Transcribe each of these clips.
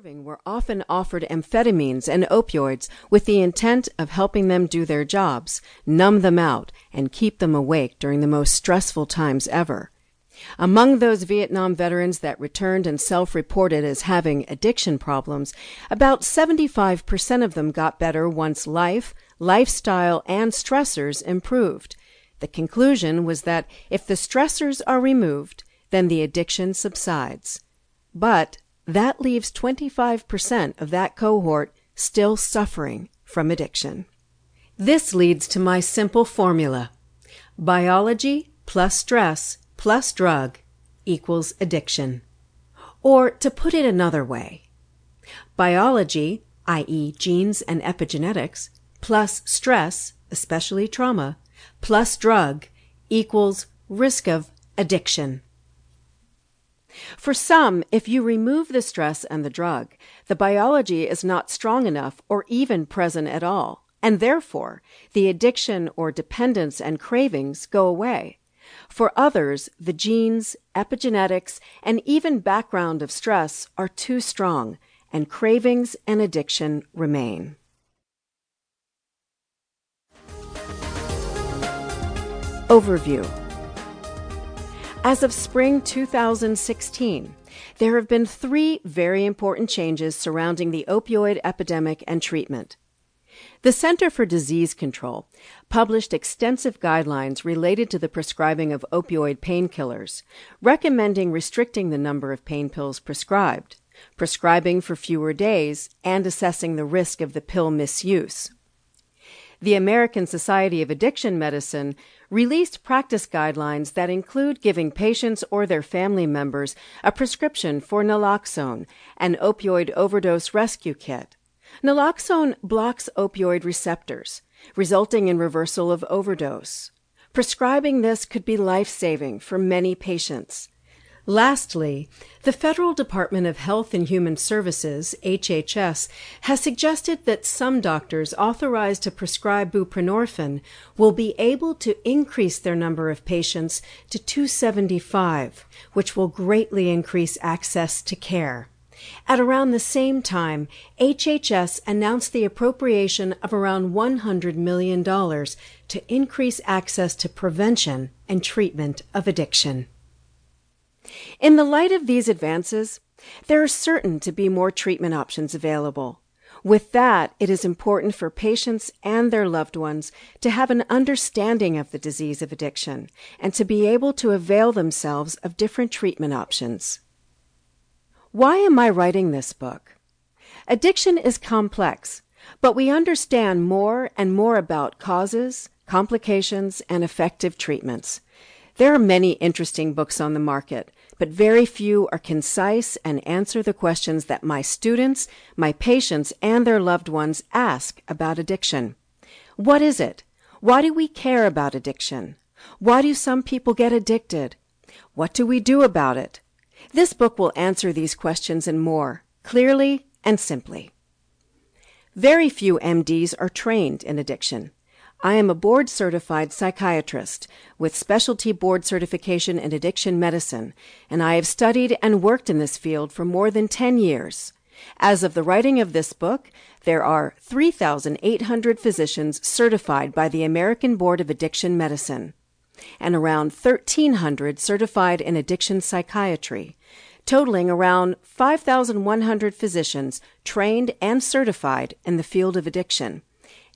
serving were often offered amphetamines and opioids with the intent of helping them do their jobs, numb them out, and keep them awake during the most stressful times ever. Among those Vietnam veterans that returned and self reported as having addiction problems, about 75% of them got better once life, lifestyle, and stressors improved. The conclusion was that if the stressors are removed, then the addiction subsides. But that leaves 25% of that cohort still suffering from addiction. This leads to my simple formula biology plus stress plus drug equals addiction. Or to put it another way, biology, i.e., genes and epigenetics, plus stress, especially trauma, plus drug equals risk of addiction. For some, if you remove the stress and the drug, the biology is not strong enough or even present at all, and therefore the addiction or dependence and cravings go away. For others, the genes, epigenetics, and even background of stress are too strong, and cravings and addiction remain. Overview as of spring 2016, there have been three very important changes surrounding the opioid epidemic and treatment. The Center for Disease Control published extensive guidelines related to the prescribing of opioid painkillers, recommending restricting the number of pain pills prescribed, prescribing for fewer days, and assessing the risk of the pill misuse. The American Society of Addiction Medicine released practice guidelines that include giving patients or their family members a prescription for naloxone, an opioid overdose rescue kit. Naloxone blocks opioid receptors, resulting in reversal of overdose. Prescribing this could be life saving for many patients. Lastly, the Federal Department of Health and Human Services, HHS, has suggested that some doctors authorized to prescribe buprenorphine will be able to increase their number of patients to 275, which will greatly increase access to care. At around the same time, HHS announced the appropriation of around $100 million to increase access to prevention and treatment of addiction. In the light of these advances, there are certain to be more treatment options available. With that, it is important for patients and their loved ones to have an understanding of the disease of addiction and to be able to avail themselves of different treatment options. Why am I writing this book? Addiction is complex, but we understand more and more about causes, complications, and effective treatments. There are many interesting books on the market, but very few are concise and answer the questions that my students, my patients, and their loved ones ask about addiction. What is it? Why do we care about addiction? Why do some people get addicted? What do we do about it? This book will answer these questions and more, clearly and simply. Very few MDs are trained in addiction. I am a board certified psychiatrist with specialty board certification in addiction medicine, and I have studied and worked in this field for more than 10 years. As of the writing of this book, there are 3,800 physicians certified by the American Board of Addiction Medicine and around 1,300 certified in addiction psychiatry, totaling around 5,100 physicians trained and certified in the field of addiction.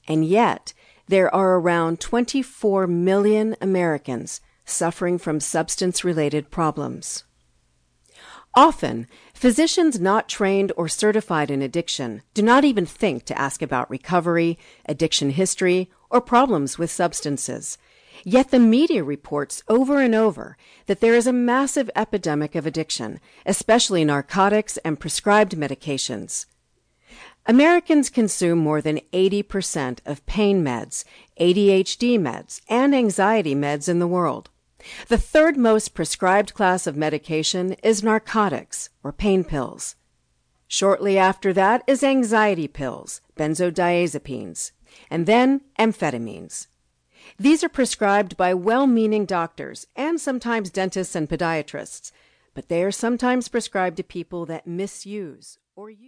And yet, there are around 24 million Americans suffering from substance related problems. Often, physicians not trained or certified in addiction do not even think to ask about recovery, addiction history, or problems with substances. Yet the media reports over and over that there is a massive epidemic of addiction, especially narcotics and prescribed medications. Americans consume more than 80% of pain meds, ADHD meds, and anxiety meds in the world. The third most prescribed class of medication is narcotics, or pain pills. Shortly after that is anxiety pills, benzodiazepines, and then amphetamines. These are prescribed by well meaning doctors and sometimes dentists and podiatrists, but they are sometimes prescribed to people that misuse or use.